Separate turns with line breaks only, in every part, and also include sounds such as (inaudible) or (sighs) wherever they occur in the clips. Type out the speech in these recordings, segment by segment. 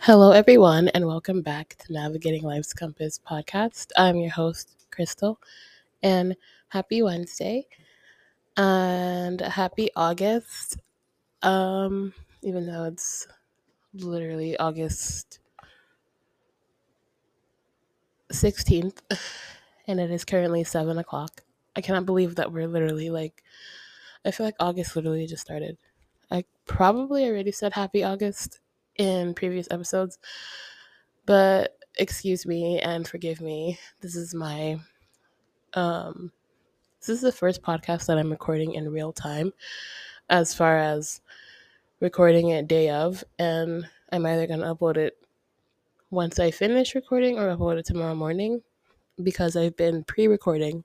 Hello, everyone, and welcome back to Navigating Life's Compass podcast. I'm your host, Crystal, and happy Wednesday and happy August. Um, even though it's literally August 16th and it is currently 7 o'clock. I cannot believe that we're literally like, I feel like August literally just started. I probably already said happy August in previous episodes, but excuse me and forgive me. This is my um this is the first podcast that I'm recording in real time as far as recording it day of and I'm either going to upload it once I finish recording or upload it tomorrow morning because I've been pre-recording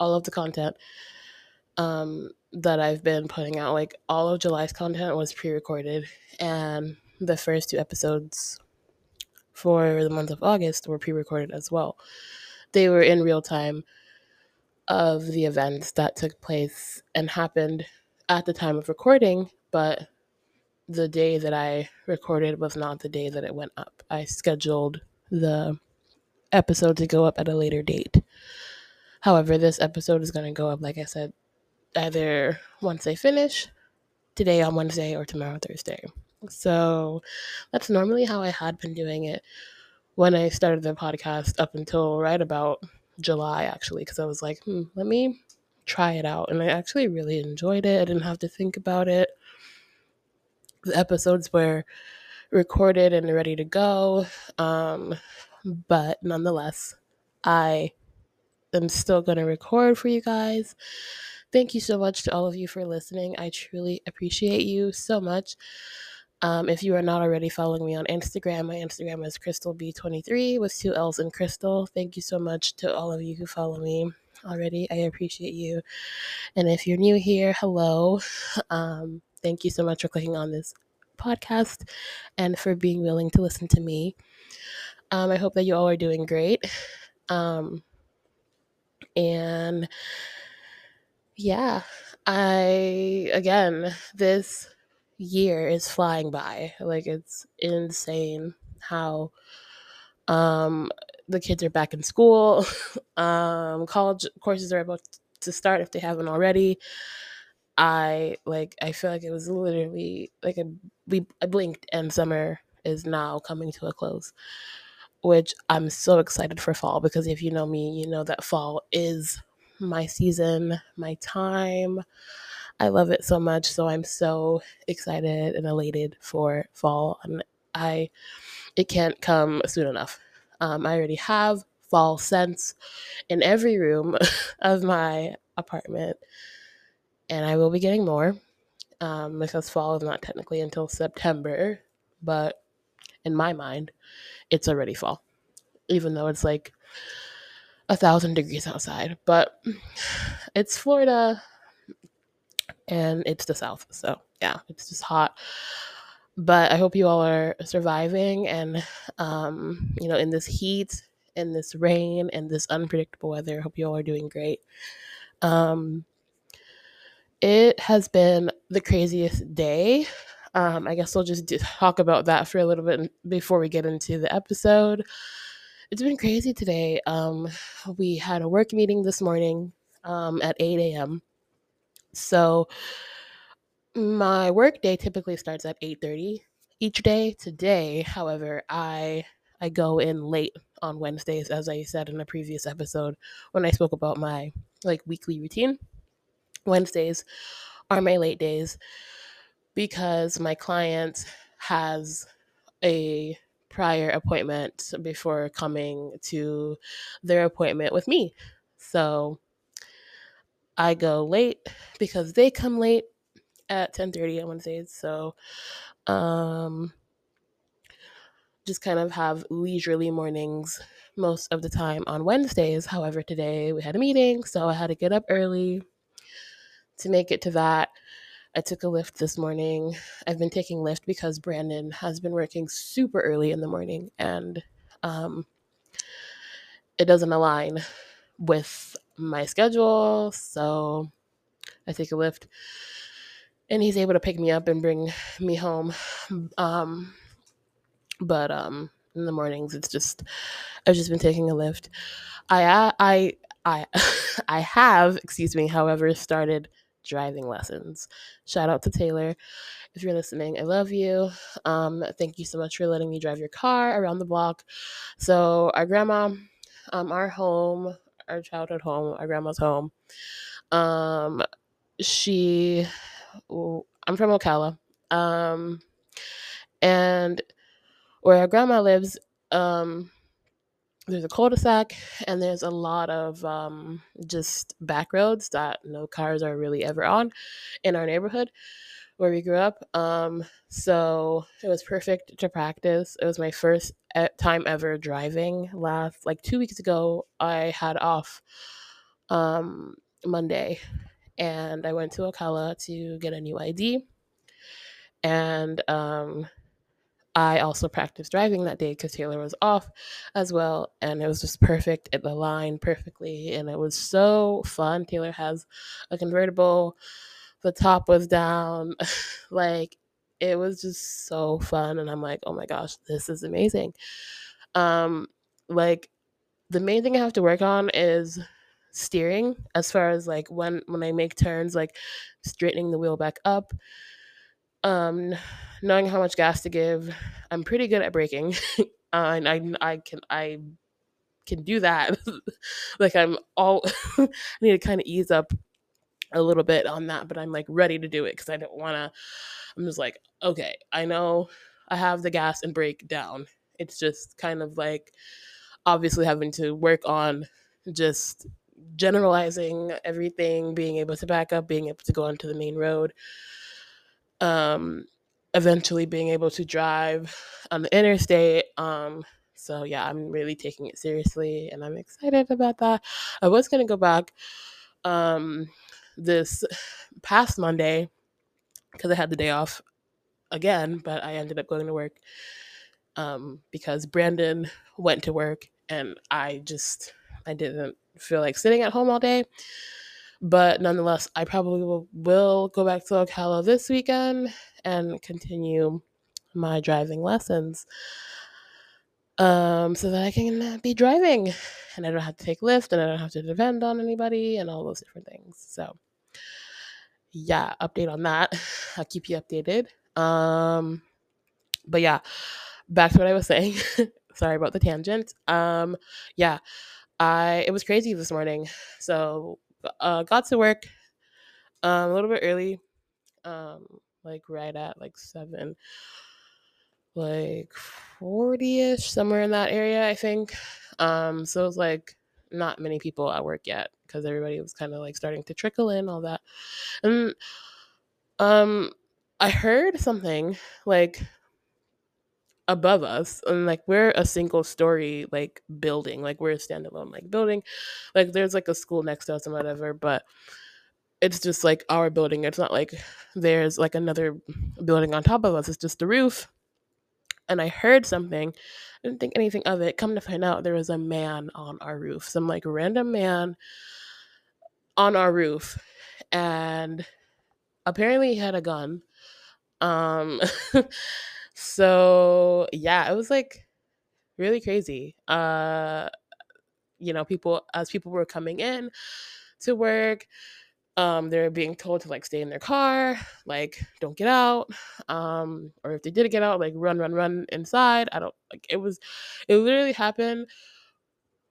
all of the content um that I've been putting out like all of July's content was pre-recorded and the first two episodes for the month of August were pre recorded as well. They were in real time of the events that took place and happened at the time of recording, but the day that I recorded was not the day that it went up. I scheduled the episode to go up at a later date. However, this episode is going to go up, like I said, either once I finish today on Wednesday or tomorrow Thursday. So that's normally how I had been doing it when I started the podcast up until right about July, actually, because I was like, hmm, let me try it out. And I actually really enjoyed it. I didn't have to think about it. The episodes were recorded and ready to go. Um, but nonetheless, I am still going to record for you guys. Thank you so much to all of you for listening. I truly appreciate you so much. Um, if you are not already following me on Instagram, my Instagram is crystallb23 with two L's in crystal. Thank you so much to all of you who follow me already. I appreciate you. And if you're new here, hello. Um, thank you so much for clicking on this podcast and for being willing to listen to me. Um, I hope that you all are doing great. Um, and yeah, I, again, this year is flying by. Like it's insane how um the kids are back in school. (laughs) um college courses are about to start if they haven't already. I like I feel like it was literally like a we I blinked and summer is now coming to a close. Which I'm so excited for fall because if you know me, you know that fall is my season, my time. I love it so much. So I'm so excited and elated for fall. And I, it can't come soon enough. Um, I already have fall scents in every room (laughs) of my apartment, and I will be getting more um, because fall is not technically until September, but in my mind, it's already fall, even though it's like a thousand degrees outside. But it's Florida and it's the South. So, yeah, it's just hot. But I hope you all are surviving and, um, you know, in this heat, in this rain, and this unpredictable weather. I hope you all are doing great. Um, it has been the craziest day. Um, I guess we'll just do, talk about that for a little bit before we get into the episode. It's been crazy today. Um, we had a work meeting this morning um, at 8 a.m. So my work day typically starts at 8:30 each day. Today, however, I I go in late on Wednesdays as I said in a previous episode when I spoke about my like weekly routine. Wednesdays are my late days because my client has a prior appointment before coming to their appointment with me. So I go late because they come late at 10:30 on Wednesdays. So um just kind of have leisurely mornings most of the time on Wednesdays. However, today we had a meeting, so I had to get up early to make it to that. I took a Lyft this morning. I've been taking Lyft because Brandon has been working super early in the morning and um, it doesn't align with my schedule. So I take a Lyft and he's able to pick me up and bring me home. Um, but um in the mornings it's just I've just been taking a Lyft. I I I (laughs) I have, excuse me, however, started driving lessons. Shout out to Taylor. If you're listening, I love you. Um, thank you so much for letting me drive your car around the block. So our grandma, um, our home, our childhood home, our grandma's home. Um, she, I'm from Ocala, um, and where our grandma lives, um, there's a cul-de-sac and there's a lot of um, just back roads that no cars are really ever on in our neighborhood where we grew up. Um, so it was perfect to practice. It was my first time ever driving. Last like two weeks ago, I had off um, Monday, and I went to Ocala to get a new ID. And um, I also practiced driving that day because Taylor was off as well. And it was just perfect. It aligned perfectly. And it was so fun. Taylor has a convertible, the top was down. (laughs) like, it was just so fun. And I'm like, oh my gosh, this is amazing. Um, like, the main thing I have to work on is steering as far as like when when I make turns, like straightening the wheel back up um, knowing how much gas to give. I'm pretty good at braking, (laughs) uh, and I I can I can do that. (laughs) like I'm all (laughs) I need to kind of ease up a little bit on that, but I'm like ready to do it because I don't want to. I'm just like okay, I know I have the gas and brake down. It's just kind of like obviously having to work on just generalizing everything, being able to back up, being able to go onto the main road um, eventually being able to drive on the interstate. Um, so yeah, I'm really taking it seriously and I'm excited about that. I was gonna go back um, this past Monday because I had the day off again, but I ended up going to work um, because Brandon went to work and I just I didn't feel like sitting at home all day. But nonetheless, I probably will, will go back to Ocala this weekend and continue my driving lessons um, so that I can be driving and I don't have to take Lyft and I don't have to depend on anybody and all those different things. So, yeah, update on that. (laughs) I'll keep you updated. Um, but yeah, back to what I was saying. (laughs) Sorry about the tangent. Um, yeah, I it was crazy this morning. So uh, got to work um, a little bit early, um, like right at like seven, like forty ish, somewhere in that area, I think. Um, so it was like not many people at work yet because everybody was kind of like starting to trickle in, all that, and um, I heard something like above us and like we're a single story like building like we're a standalone like building like there's like a school next to us and whatever but it's just like our building it's not like there's like another building on top of us it's just the roof. And i heard something I didn't think anything of it come to find out there was a man on our roof some like random man on our roof and apparently he had a gun um (laughs) so yeah, it was like really crazy. Uh you know, people as people were coming in to work, um, they're being told to like stay in their car, like don't get out. Um, or if they did get out, like run, run, run inside. I don't like it was it literally happened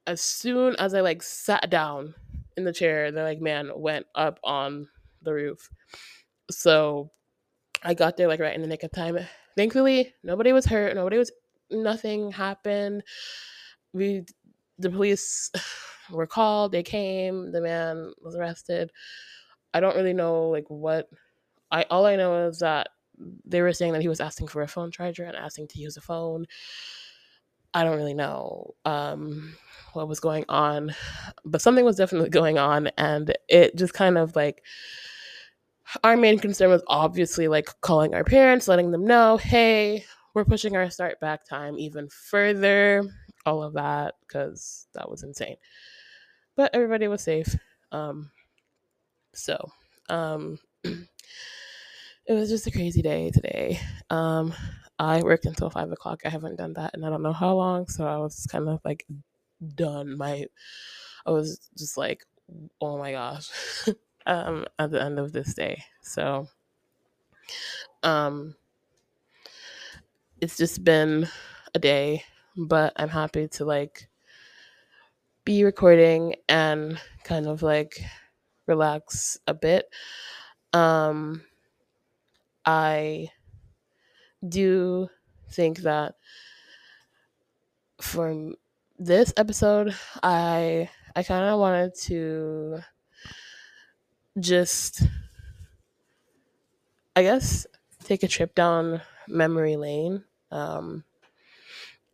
as soon as I like sat down in the chair, the like man went up on the roof. So I got there like right in the nick of time thankfully nobody was hurt nobody was nothing happened. We the police (sighs) were called they came the man was arrested. I don't really know like what i all i know is that they were saying that he was asking for a phone charger and asking to use a phone. I don't really know um what was going on but something was definitely (laughs) going on and it just kind of like our main concern was obviously like calling our parents, letting them know, hey, we're pushing our start back time even further, all of that, because that was insane. But everybody was safe. Um, so, um, (clears throat) it was just a crazy day today. Um, I worked until five o'clock. I haven't done that and I don't know how long. So I was kind of like done. My I was just like, oh my gosh, (laughs) um, at the end of this day. So um it's just been a day, but I'm happy to like be recording and kind of like relax a bit. Um I do think that for this episode, I I kind of wanted to just I guess take a trip down memory lane um,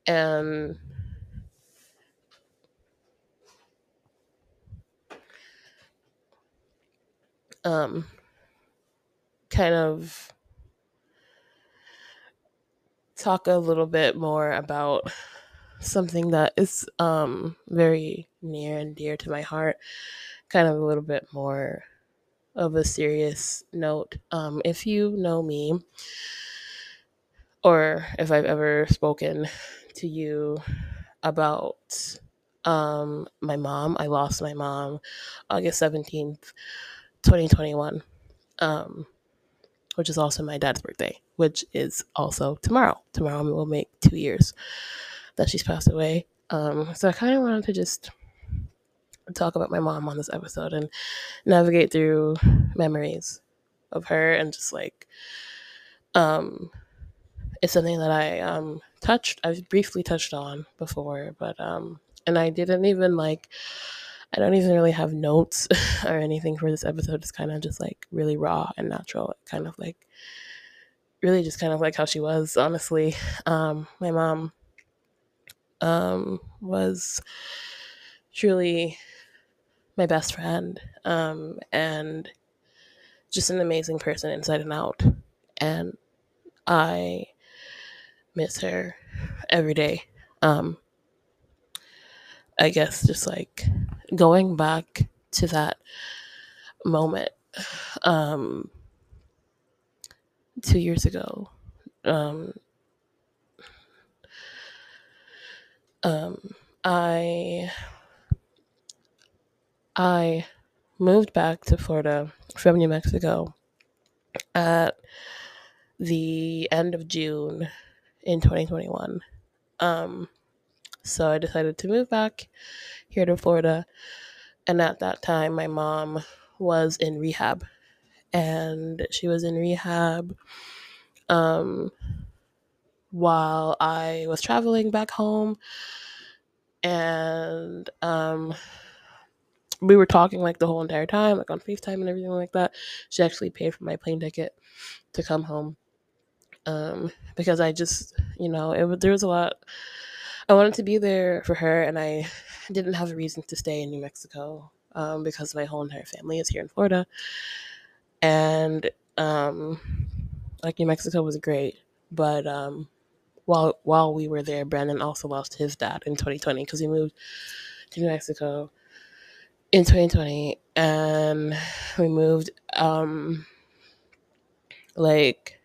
and um, kind of talk a little bit more about something that is um, very near and dear to my heart, kind of a little bit more of a serious note. Um, if you know me, or if I've ever spoken to you about um, my mom, I lost my mom August 17th, 2021, um, which is also my dad's birthday, which is also tomorrow. Tomorrow will make two years that she's passed away. Um, so I kind of wanted to just talk about my mom on this episode and navigate through memories of her and just like um it's something that I um touched I've briefly touched on before but um and I didn't even like I don't even really have notes (laughs) or anything for this episode. It's kind of just like really raw and natural. Kind of like really just kind of like how she was honestly. Um my mom um was truly my best friend um, and just an amazing person inside and out. And I miss her every day. Um, I guess just like going back to that moment um, two years ago. Um, um, I I moved back to Florida from New Mexico at the end of June in 2021. Um, so I decided to move back here to Florida. And at that time, my mom was in rehab. And she was in rehab um, while I was traveling back home. And um, we were talking like the whole entire time, like on FaceTime and everything like that. She actually paid for my plane ticket to come home. Um, because I just, you know, it there was a lot. I wanted to be there for her, and I didn't have a reason to stay in New Mexico um, because my whole entire family is here in Florida, and um, like New Mexico was great, but um, while while we were there, Brandon also lost his dad in 2020 because he moved to New Mexico in 2020 and we moved um like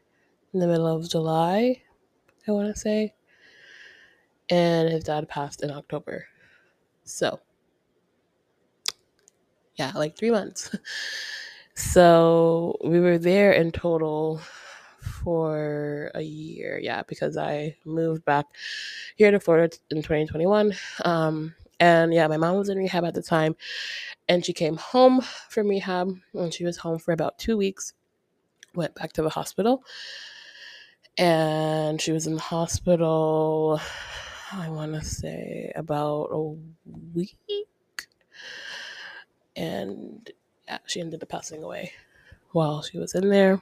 in the middle of July, I want to say. And his dad passed in October. So, yeah, like 3 months. (laughs) so, we were there in total for a year, yeah, because I moved back here to Florida in 2021. Um and yeah, my mom was in rehab at the time, and she came home from rehab, and she was home for about two weeks. Went back to the hospital, and she was in the hospital. I want to say about a week, and yeah, she ended up passing away while she was in there.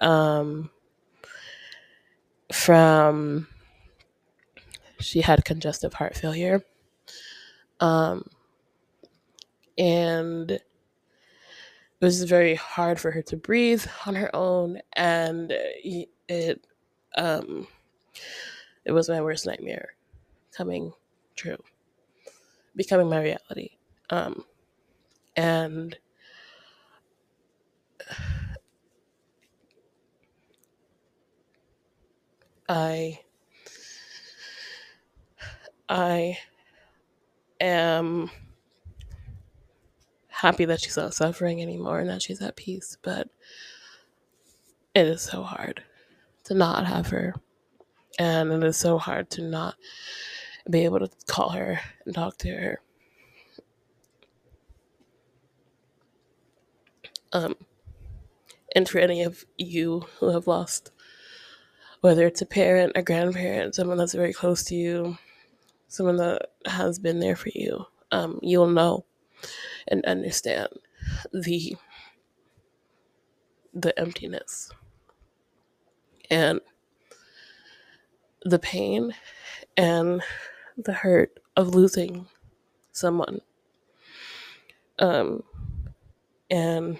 Um, from she had congestive heart failure um, and it was very hard for her to breathe on her own, and it um, it was my worst nightmare coming true, becoming my reality. Um, and (sighs) I I am happy that she's not suffering anymore and that she's at peace, but it is so hard to not have her. And it is so hard to not be able to call her and talk to her. Um, and for any of you who have lost, whether it's a parent, a grandparent, someone that's very close to you, someone that has been there for you, um, you'll know and understand the the emptiness and the pain and the hurt of losing someone. Um, and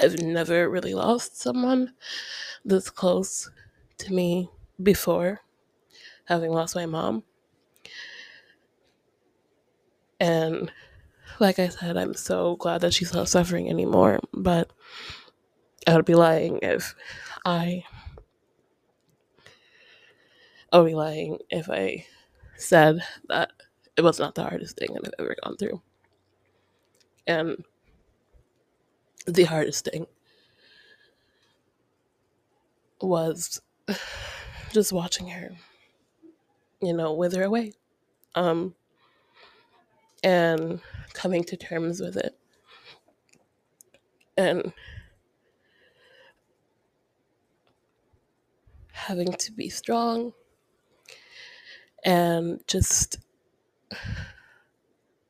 I've never really lost someone this close to me before, having lost my mom. And like I said, I'm so glad that she's not suffering anymore. But I would be lying if I. I would be lying if I said that it was not the hardest thing that I've ever gone through. And the hardest thing was (sighs) just watching her, you know, wither away. Um, and coming to terms with it. And having to be strong and just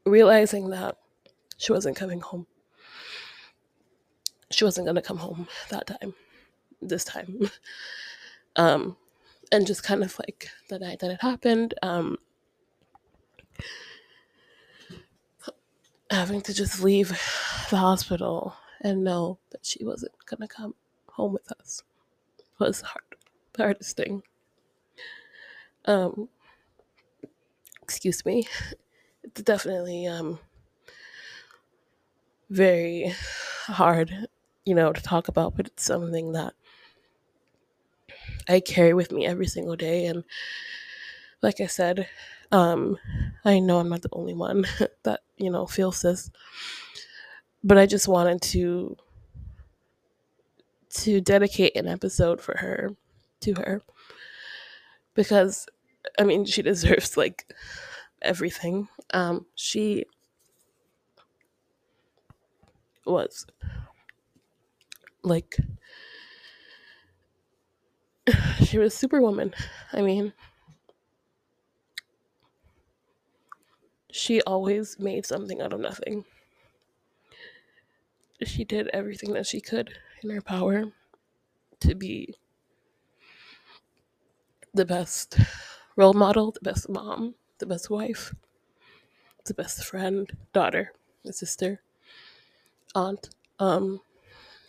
realizing that she wasn't coming home. She wasn't going to come home that time, this time. (laughs) Um, and just kind of like the night that it happened, um, having to just leave the hospital and know that she wasn't to come home with us was hard, the hardest thing. Um, excuse me. It's definitely um, very hard, you know, to talk about, but it's something that I carry with me every single day. And like I said, um, I know I'm not the only one (laughs) that, you know, feels this. But I just wanted to to dedicate an episode for her to her because I mean she (laughs) deserves like everything. Um she was like (sighs) she was superwoman. I mean she always made something out of nothing. She did everything that she could in her power to be the best role model, the best mom, the best wife, the best friend, daughter, sister, aunt. Um,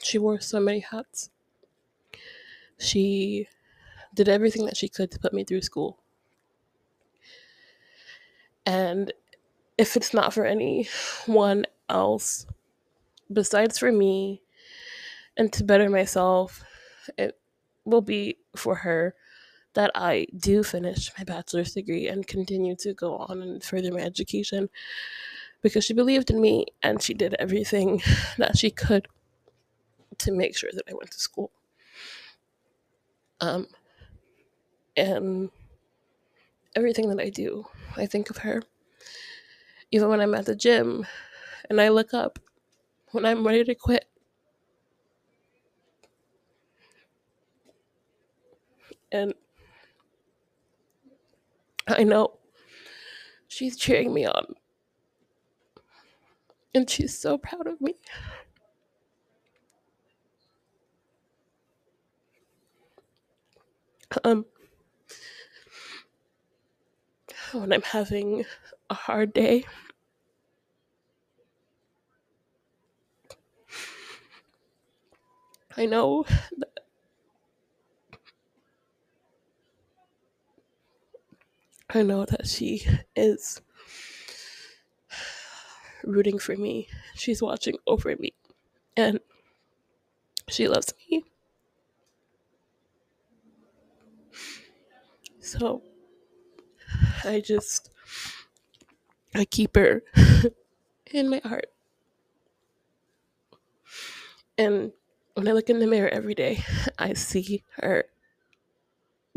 she wore so many hats. She did everything that she could to put me through school. And if it's not for anyone else besides for me and to better myself, it will be for her that I do finish my bachelor's degree and continue to go on and further my education because she believed in me and she did everything that she could to make sure that I went to school. Um, and everything that I do, I think of her even when I'm at the gym and I look up when I'm ready to quit. And I know she's cheering me on. And she's so proud of me. Um, when I'm having a hard day. I know that I know that she is rooting for me. She's watching over me. And she loves me. So I just I keep her (laughs) in my heart. And when I look in the mirror every day, (laughs) I see her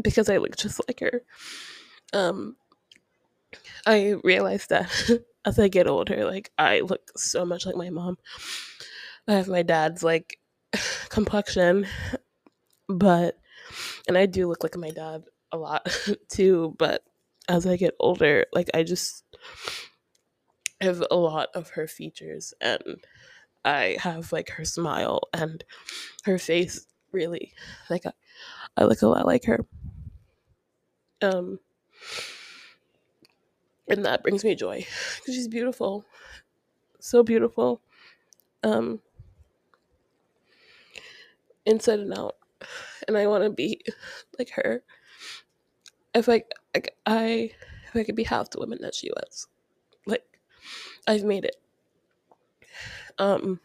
because I look just like her. Um I realize that (laughs) as I get older, like I look so much like my mom. I have my dad's like complexion, but and I do look like my dad a lot (laughs) too, but as I get older, like I just have a lot of her features and I have like her smile and her face really like I, I look a lot like her. Um and that brings me joy because she's beautiful. So beautiful. Um inside and out. And I want to be like her. If I, like I if I could be half the woman that she was. Like I've made it. Um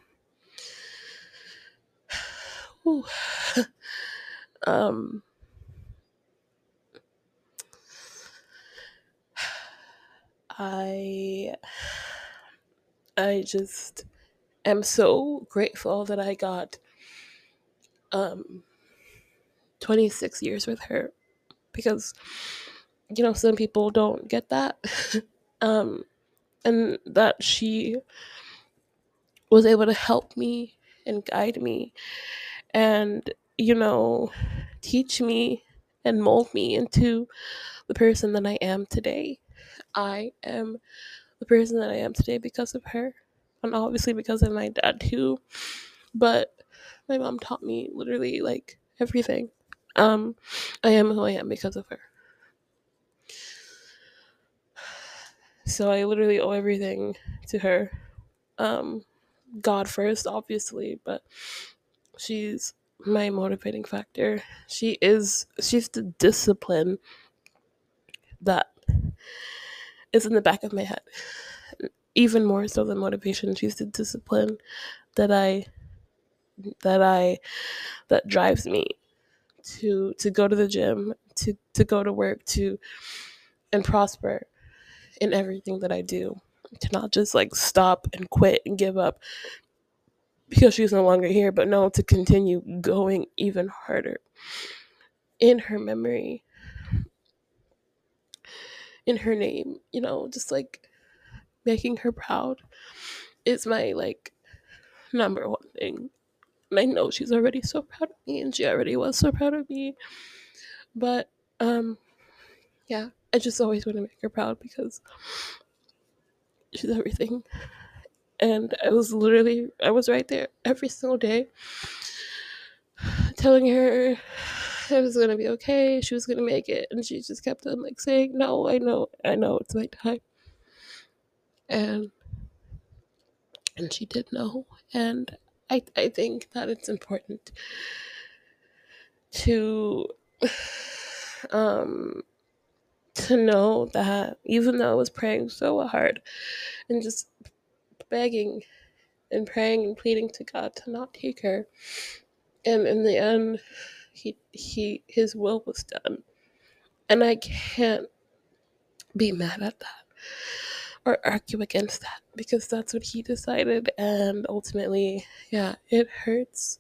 (sighs) um (sighs) I I just am so grateful that I got um 26 years with her because you know some people don't get that (laughs) um and that she was able to help me and guide me and you know teach me and mold me into the person that I am today. I am the person that I am today because of her and obviously because of my dad too. But my mom taught me literally like everything. Um I am who I am because of her. So I literally owe everything to her. Um God first obviously, but she's my motivating factor. She is she's the discipline that is in the back of my head. Even more so than motivation, she's the discipline that I that I that drives me to to go to the gym, to to go to work, to and prosper in everything that I do. To not just like stop and quit and give up because she's no longer here, but no, to continue going even harder in her memory, in her name, you know, just like making her proud is my like number one thing. And I know she's already so proud of me and she already was so proud of me. But um yeah, I just always want to make her proud because she's everything. And I was literally I was right there every single day telling her it was gonna be okay, she was gonna make it, and she just kept on like saying, No, I know, I know it's my time. And and she did know. And I I think that it's important to um to know that even though I was praying so hard and just begging and praying and pleading to God to not take her, and in the end, he he his will was done, and I can't be mad at that or argue against that because that's what he decided, and ultimately, yeah, it hurts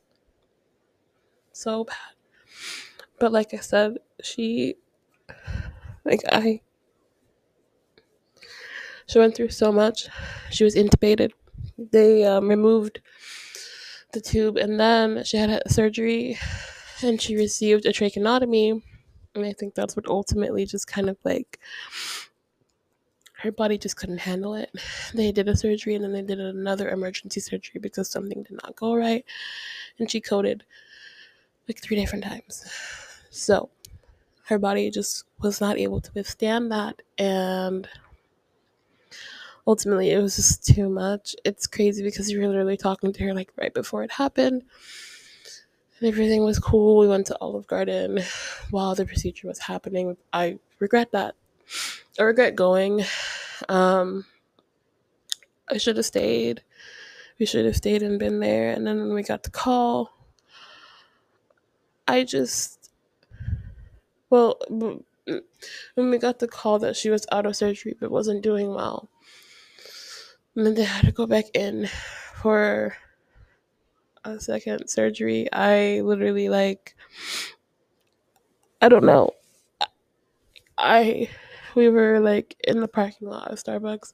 so bad. But like I said, she like I she went through so much. She was intubated. They um, removed the tube, and then she had surgery, and she received a tracheotomy. And I think that's what ultimately just kind of like her body just couldn't handle it. (sighs) They did a surgery, and then they did another emergency surgery because something did not go right, and she coded like three different times. So her body just was not able to withstand that, and ultimately it was just too much. It's crazy because you were literally talking to her like right before it happened. And everything was cool. We went to Olive Garden (sighs) while the procedure was happening. I regret that. I regret going. Um, I should have stayed. We should have stayed and been there. And then when we got the call, I just, well, when we got the call that she was out of surgery but wasn't doing well. And then they had to go back in for a second surgery. I literally like I don't know. I we were like in the parking lot of Starbucks,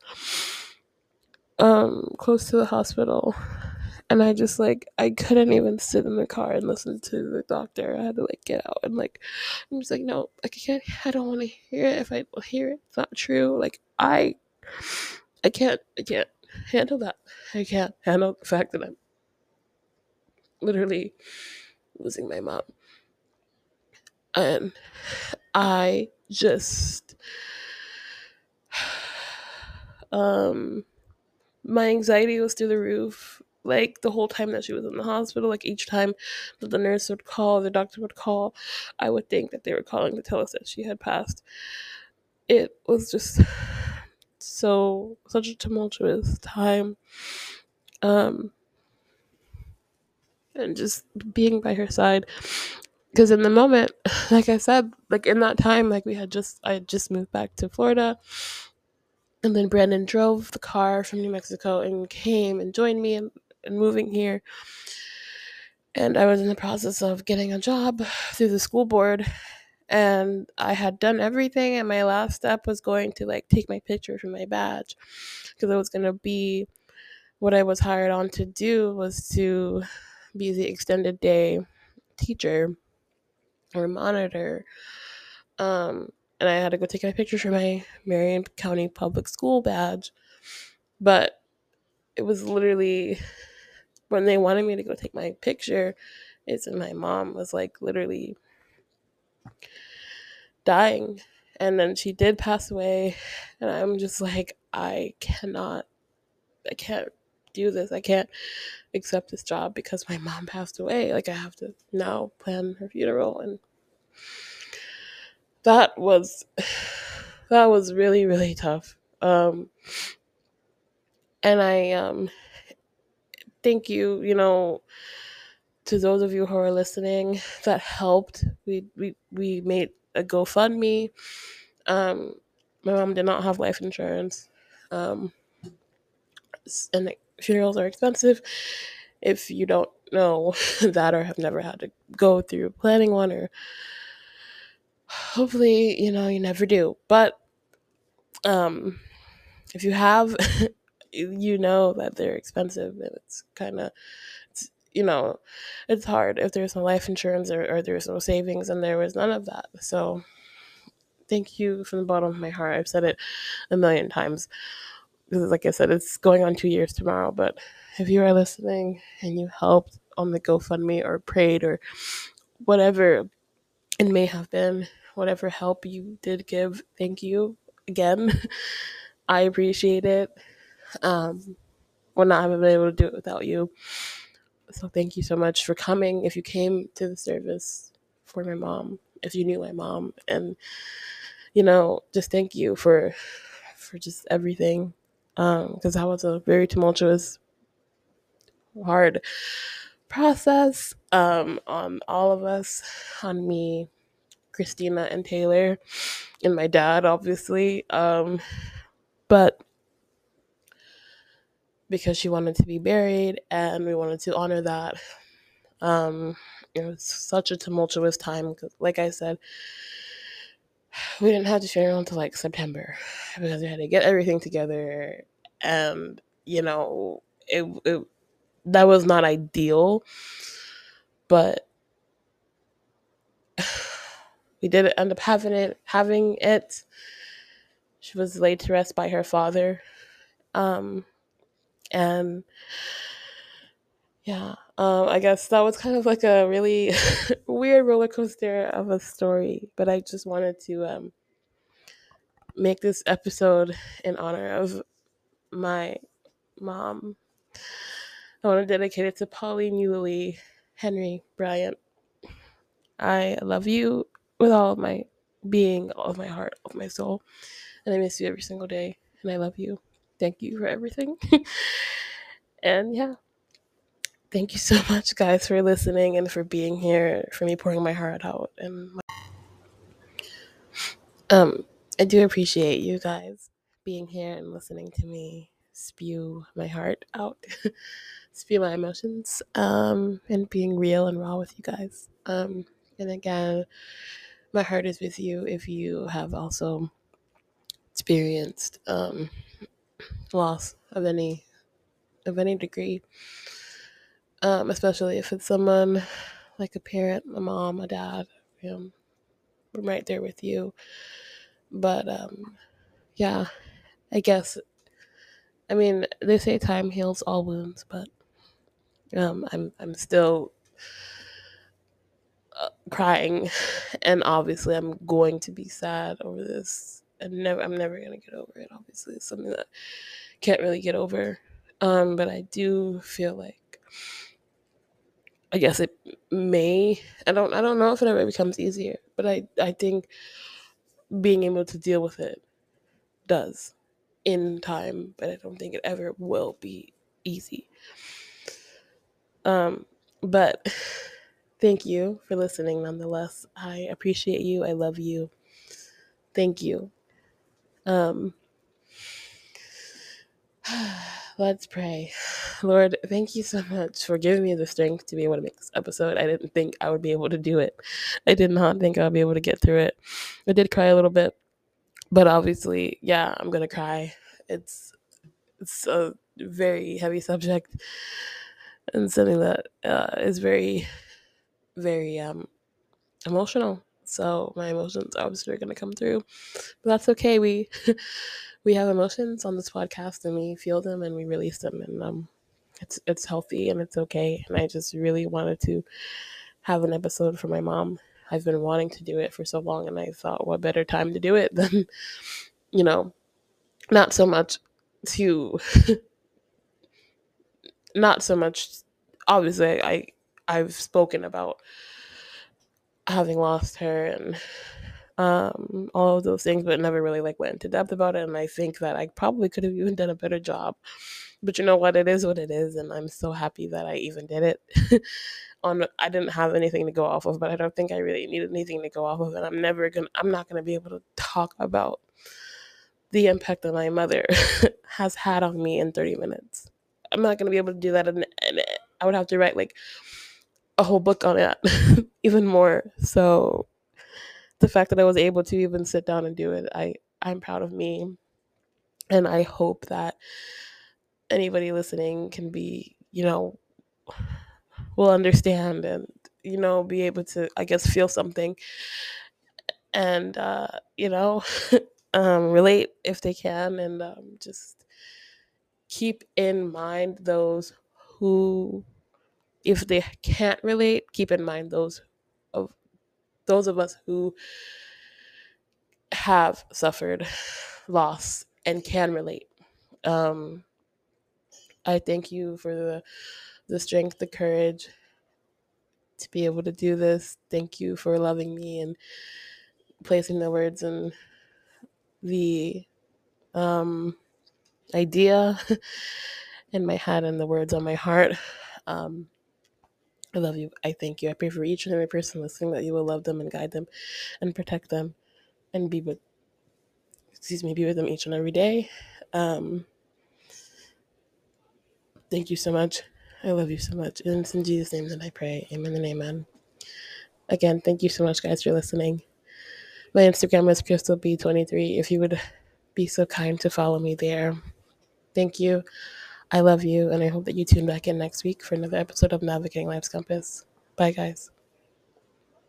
um, close to the hospital, and I just like I couldn't even sit in the car and listen to the doctor. I had to like get out and like I'm just like no, like I can't. I don't want to hear it. If I hear it, it's not true. Like I, I can't. I can't handle that. I can't handle the fact that I'm literally losing my mom, and I just (sighs) um my anxiety was through the roof like the whole time that she was in the hospital like each time that the nurse would call the doctor would call i would think that they were calling to tell us that she had passed. It was just so such a tumultuous time um and just being by her side because in the moment (laughs) like i said like in that time like we had just i had just moved back to florida and then Brandon drove the car from New Mexico and came and joined me in, in moving here. And I was in the process of getting a job through the school board. And I had done everything, and my last step was going to like take my picture for my badge because it was going to be what I was hired on to do was to be the extended day teacher or monitor. Um, and I had to go take my picture for my Marion County Public School badge. But it was literally when they wanted me to go take my picture, it's and my mom was like literally dying. And then she did pass away. And I'm just like, I cannot, I can't do this. I can't accept this job because my mom passed away. Like, I have to now plan her funeral. And that was (sighs) that was really really tough um and i um thank you you know to those of you who are listening that helped we we we made a gofundme um my mom did not have life insurance um and funerals are expensive. If you don't know (laughs) that or have never had to go through planning one or hopefully you know you never do. But um if you have (laughs) you know that they're expensive and it's kind of you know it's hard. If there's no life insurance or, or there's no savings and there was none of that. So thank you from the bottom of my heart. I've said it a million times like i said it's going on two years tomorrow but if you are listening and you helped on the gofundme or prayed or whatever it may have been whatever help you did give thank you again. (laughs) I appreciate it. Um would not have been able to do it without you. So thank you so much for coming. If you came to the service for my mom if you knew my mom and you know just thank you for for just everything um because that was a very tumultuous hard process um on all of us on me christina and taylor and my dad obviously um but because she wanted to be buried and we wanted to honor that um it was such a tumultuous time like i said (sighs) we didn't have the funeral until like september (sighs) because we had to get everything together and you know it, it that was not ideal but (sighs) we did end up having it having it. She was laid to rest by her father um and yeah um i guess that was kind of like a really (laughs) weird roller coaster of a story but i just wanted to um make this episode in honor of my mom. I want to dedicate it to pauline Eulie henry bryant. I love you with all of my being all of my heart all of my soul and i miss you every single day and i love you. Thank you for everything. (laughs) And yeah thank you so much guys for listening and for being here for me pouring my heart out and my Um, I do appreciate you guys being here and listening to me spew my heart out, (laughs) spew my emotions, um, and being real and raw with you guys. Um, and again, my heart is with you if you have also experienced um, loss of any of any degree, um, especially if it's someone like a parent, a mom, a dad. You know, I'm right there with you. But um, yeah, I guess. I mean, they say time heals all wounds, but um, I'm I'm still uh, crying, and obviously I'm going to be sad over this, and never I'm never gonna get over it. Obviously, it's something that can't really get over. Um, but I do feel like I guess it may I don't I don't know if it ever becomes easier, but I I think being able to deal with it does in time, but I don't think it ever will be easy. Um, but thank you for listening nonetheless. I appreciate you. I love you. Thank you. Um, (sighs) (sighs) let's pray. Lord, thank you so much for giving me the strength to be able to make this episode. I didn't think I would be able to do it. I did not think I would be able to get through it. I did cry a little bit, but obviously, yeah, I'm gonna cry. It's it's a very heavy subject and something that uh, is very, very um, emotional. So my emotions obviously are gonna come through, but that's okay. We (laughs) we have emotions on this podcast, and we feel them, and we release them, and um, it's it's healthy and it's okay. And I just really wanted to have an episode for my mom. I've been wanting to do it for so long, and I thought, what better time to do it (laughs) than, you know, not so much to, (laughs) not so much. Obviously, I I've spoken about having lost her and um, all of those things, but never really like went into depth about it. And I think that I probably could have even done a better job. But you know what? It is what it is, and I'm so happy that I even did it. (laughs) On I didn't have anything to go off of, but I don't think I really needed anything to go off of, and I'm never gonna. I'm not gonna be able to talk about the impact that my mother (laughs) has had on me in 30 minutes. I'm not gonna be able to do that, and, and I would have to write like a whole book on it, (laughs) even more. So the fact that I was able to even sit down and do it, I I'm proud of me, and I hope that anybody listening can be, you know, will understand and you know be able to, I guess, feel something, and uh, you know, (laughs) um, relate if they can, and um, just keep in mind those who if they can't relate, keep in mind those of those of us who have suffered loss and can relate. Um, I thank you for the the strength, the courage to be able to do this. Thank you for loving me and placing the words and the um, idea (laughs) in my head and the words on my heart. Um, I love you. I thank you. I pray for each and every person listening that you will love them and guide them and protect them and be with excuse me, be with them each and every day. Um, thank you so much. I love you so much. And it's in Jesus' name that I pray. Amen and amen. Again, thank you so much, guys, for listening. My Instagram is crystallb23. If you would be so kind to follow me there. Thank you. I love you, and I hope that you tune back in next week for another episode of Navigating Life's Compass. Bye, guys.